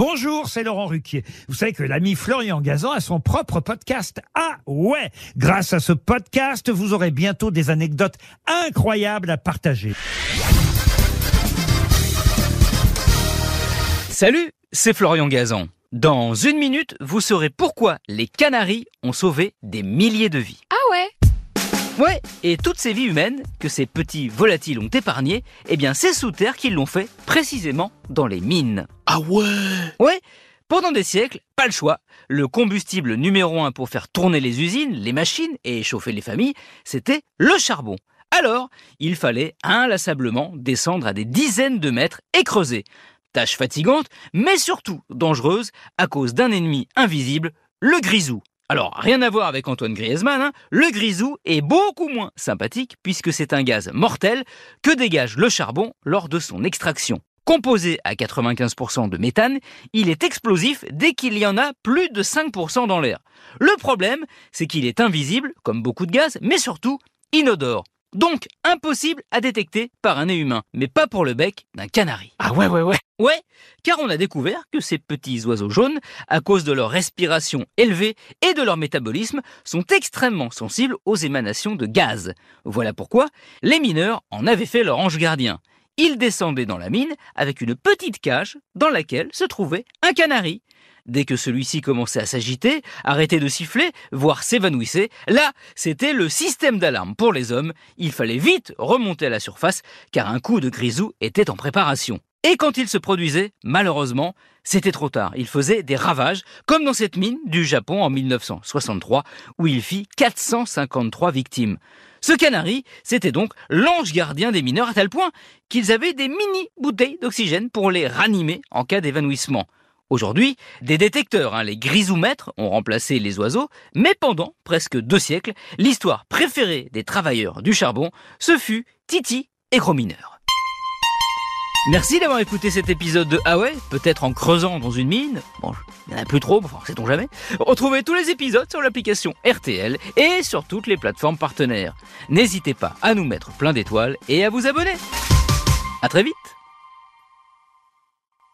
Bonjour, c'est Laurent Ruquier. Vous savez que l'ami Florian Gazan a son propre podcast. Ah ouais Grâce à ce podcast, vous aurez bientôt des anecdotes incroyables à partager. Salut, c'est Florian Gazan. Dans une minute, vous saurez pourquoi les Canaries ont sauvé des milliers de vies. Ah ouais Ouais, et toutes ces vies humaines que ces petits volatiles ont épargnées, eh bien c'est sous terre qu'ils l'ont fait, précisément dans les mines. Ah ouais Ouais, pendant des siècles, pas le choix. Le combustible numéro un pour faire tourner les usines, les machines et chauffer les familles, c'était le charbon. Alors, il fallait inlassablement descendre à des dizaines de mètres et creuser. Tâche fatigante, mais surtout dangereuse à cause d'un ennemi invisible, le grisou. Alors, rien à voir avec Antoine Griezmann, hein, le grisou est beaucoup moins sympathique puisque c'est un gaz mortel que dégage le charbon lors de son extraction. Composé à 95% de méthane, il est explosif dès qu'il y en a plus de 5% dans l'air. Le problème, c'est qu'il est invisible, comme beaucoup de gaz, mais surtout inodore. Donc impossible à détecter par un nez humain, mais pas pour le bec d'un canari. Ah ouais, ouais, ouais. Ouais, car on a découvert que ces petits oiseaux jaunes, à cause de leur respiration élevée et de leur métabolisme, sont extrêmement sensibles aux émanations de gaz. Voilà pourquoi les mineurs en avaient fait leur ange gardien. Ils descendaient dans la mine avec une petite cage dans laquelle se trouvait un canari. Dès que celui-ci commençait à s'agiter, arrêtait de siffler, voire s'évanouissait, là, c'était le système d'alarme pour les hommes. Il fallait vite remonter à la surface, car un coup de grisou était en préparation. Et quand il se produisait, malheureusement, c'était trop tard. Il faisait des ravages, comme dans cette mine du Japon en 1963, où il fit 453 victimes. Ce canari, c'était donc l'ange gardien des mineurs à tel point qu'ils avaient des mini bouteilles d'oxygène pour les ranimer en cas d'évanouissement. Aujourd'hui, des détecteurs, hein, les grisoumètres, ont remplacé les oiseaux, mais pendant presque deux siècles, l'histoire préférée des travailleurs du charbon, ce fut Titi et Gros Mineur. Merci d'avoir écouté cet épisode de Ah peut-être en creusant dans une mine. Bon, il n'y en a plus trop, enfin, sait-on jamais. Retrouvez tous les épisodes sur l'application RTL et sur toutes les plateformes partenaires. N'hésitez pas à nous mettre plein d'étoiles et à vous abonner. À très vite